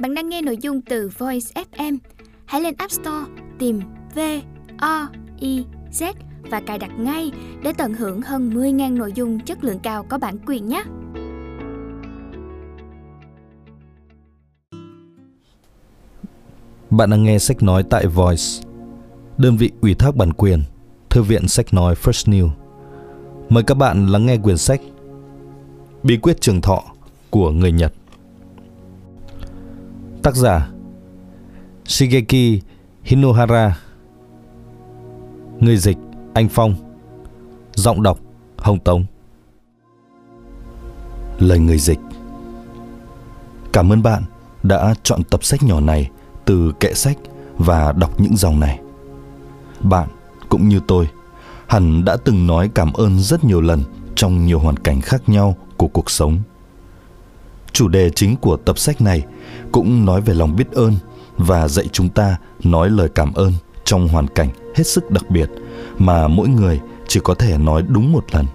Bạn đang nghe nội dung từ Voice FM. Hãy lên App Store tìm V O I Z và cài đặt ngay để tận hưởng hơn 10.000 nội dung chất lượng cao có bản quyền nhé. Bạn đang nghe sách nói tại Voice, đơn vị ủy thác bản quyền, Thư viện sách nói First New. Mời các bạn lắng nghe quyển sách Bí quyết trường thọ của người Nhật. Tác giả Shigeki Hinohara Người dịch Anh Phong Giọng đọc Hồng Tống Lời người dịch Cảm ơn bạn đã chọn tập sách nhỏ này từ kệ sách và đọc những dòng này. Bạn cũng như tôi hẳn đã từng nói cảm ơn rất nhiều lần trong nhiều hoàn cảnh khác nhau của cuộc sống. Chủ đề chính của tập sách này cũng nói về lòng biết ơn và dạy chúng ta nói lời cảm ơn trong hoàn cảnh hết sức đặc biệt mà mỗi người chỉ có thể nói đúng một lần.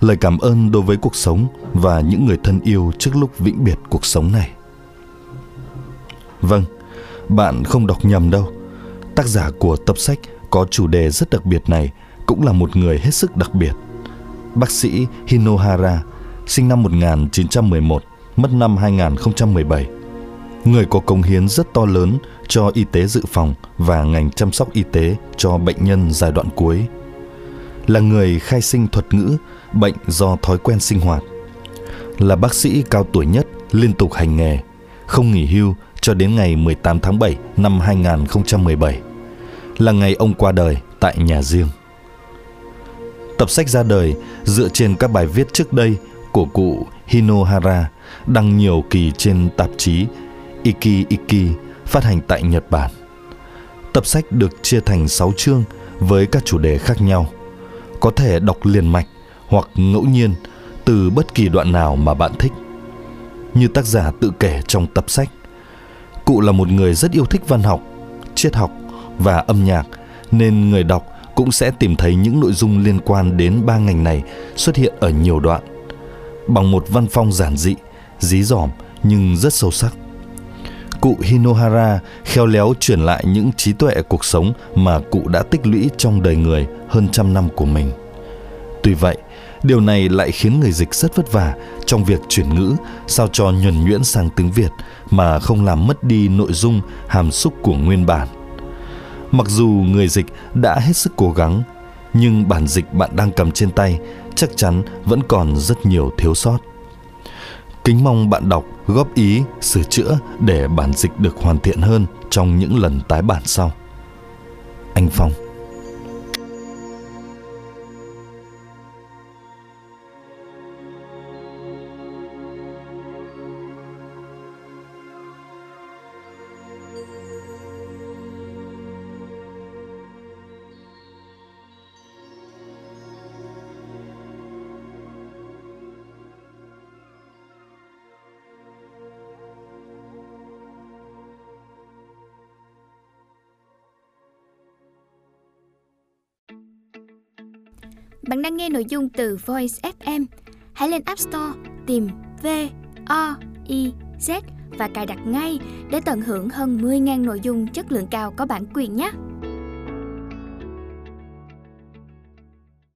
Lời cảm ơn đối với cuộc sống và những người thân yêu trước lúc vĩnh biệt cuộc sống này. Vâng, bạn không đọc nhầm đâu. Tác giả của tập sách có chủ đề rất đặc biệt này cũng là một người hết sức đặc biệt. Bác sĩ Hinohara, sinh năm 1911, mất năm 2017. Người có công hiến rất to lớn cho y tế dự phòng và ngành chăm sóc y tế cho bệnh nhân giai đoạn cuối. Là người khai sinh thuật ngữ bệnh do thói quen sinh hoạt. Là bác sĩ cao tuổi nhất liên tục hành nghề, không nghỉ hưu cho đến ngày 18 tháng 7 năm 2017 là ngày ông qua đời tại nhà riêng. Tập sách ra đời dựa trên các bài viết trước đây của cụ Hinohara đăng nhiều kỳ trên tạp chí Iki Iki phát hành tại Nhật Bản. Tập sách được chia thành 6 chương với các chủ đề khác nhau. Có thể đọc liền mạch hoặc ngẫu nhiên từ bất kỳ đoạn nào mà bạn thích. Như tác giả tự kể trong tập sách, cụ là một người rất yêu thích văn học, triết học và âm nhạc nên người đọc cũng sẽ tìm thấy những nội dung liên quan đến ba ngành này xuất hiện ở nhiều đoạn bằng một văn phong giản dị, dí dỏm nhưng rất sâu sắc. Cụ Hinohara khéo léo truyền lại những trí tuệ cuộc sống mà cụ đã tích lũy trong đời người hơn trăm năm của mình. Tuy vậy, điều này lại khiến người dịch rất vất vả trong việc chuyển ngữ sao cho nhuần nhuyễn sang tiếng Việt mà không làm mất đi nội dung hàm xúc của nguyên bản. Mặc dù người dịch đã hết sức cố gắng, nhưng bản dịch bạn đang cầm trên tay chắc chắn vẫn còn rất nhiều thiếu sót. Kính mong bạn đọc góp ý, sửa chữa để bản dịch được hoàn thiện hơn trong những lần tái bản sau. Anh Phong Bạn đang nghe nội dung từ Voice FM. Hãy lên App Store, tìm V O I Z và cài đặt ngay để tận hưởng hơn 10.000 nội dung chất lượng cao có bản quyền nhé.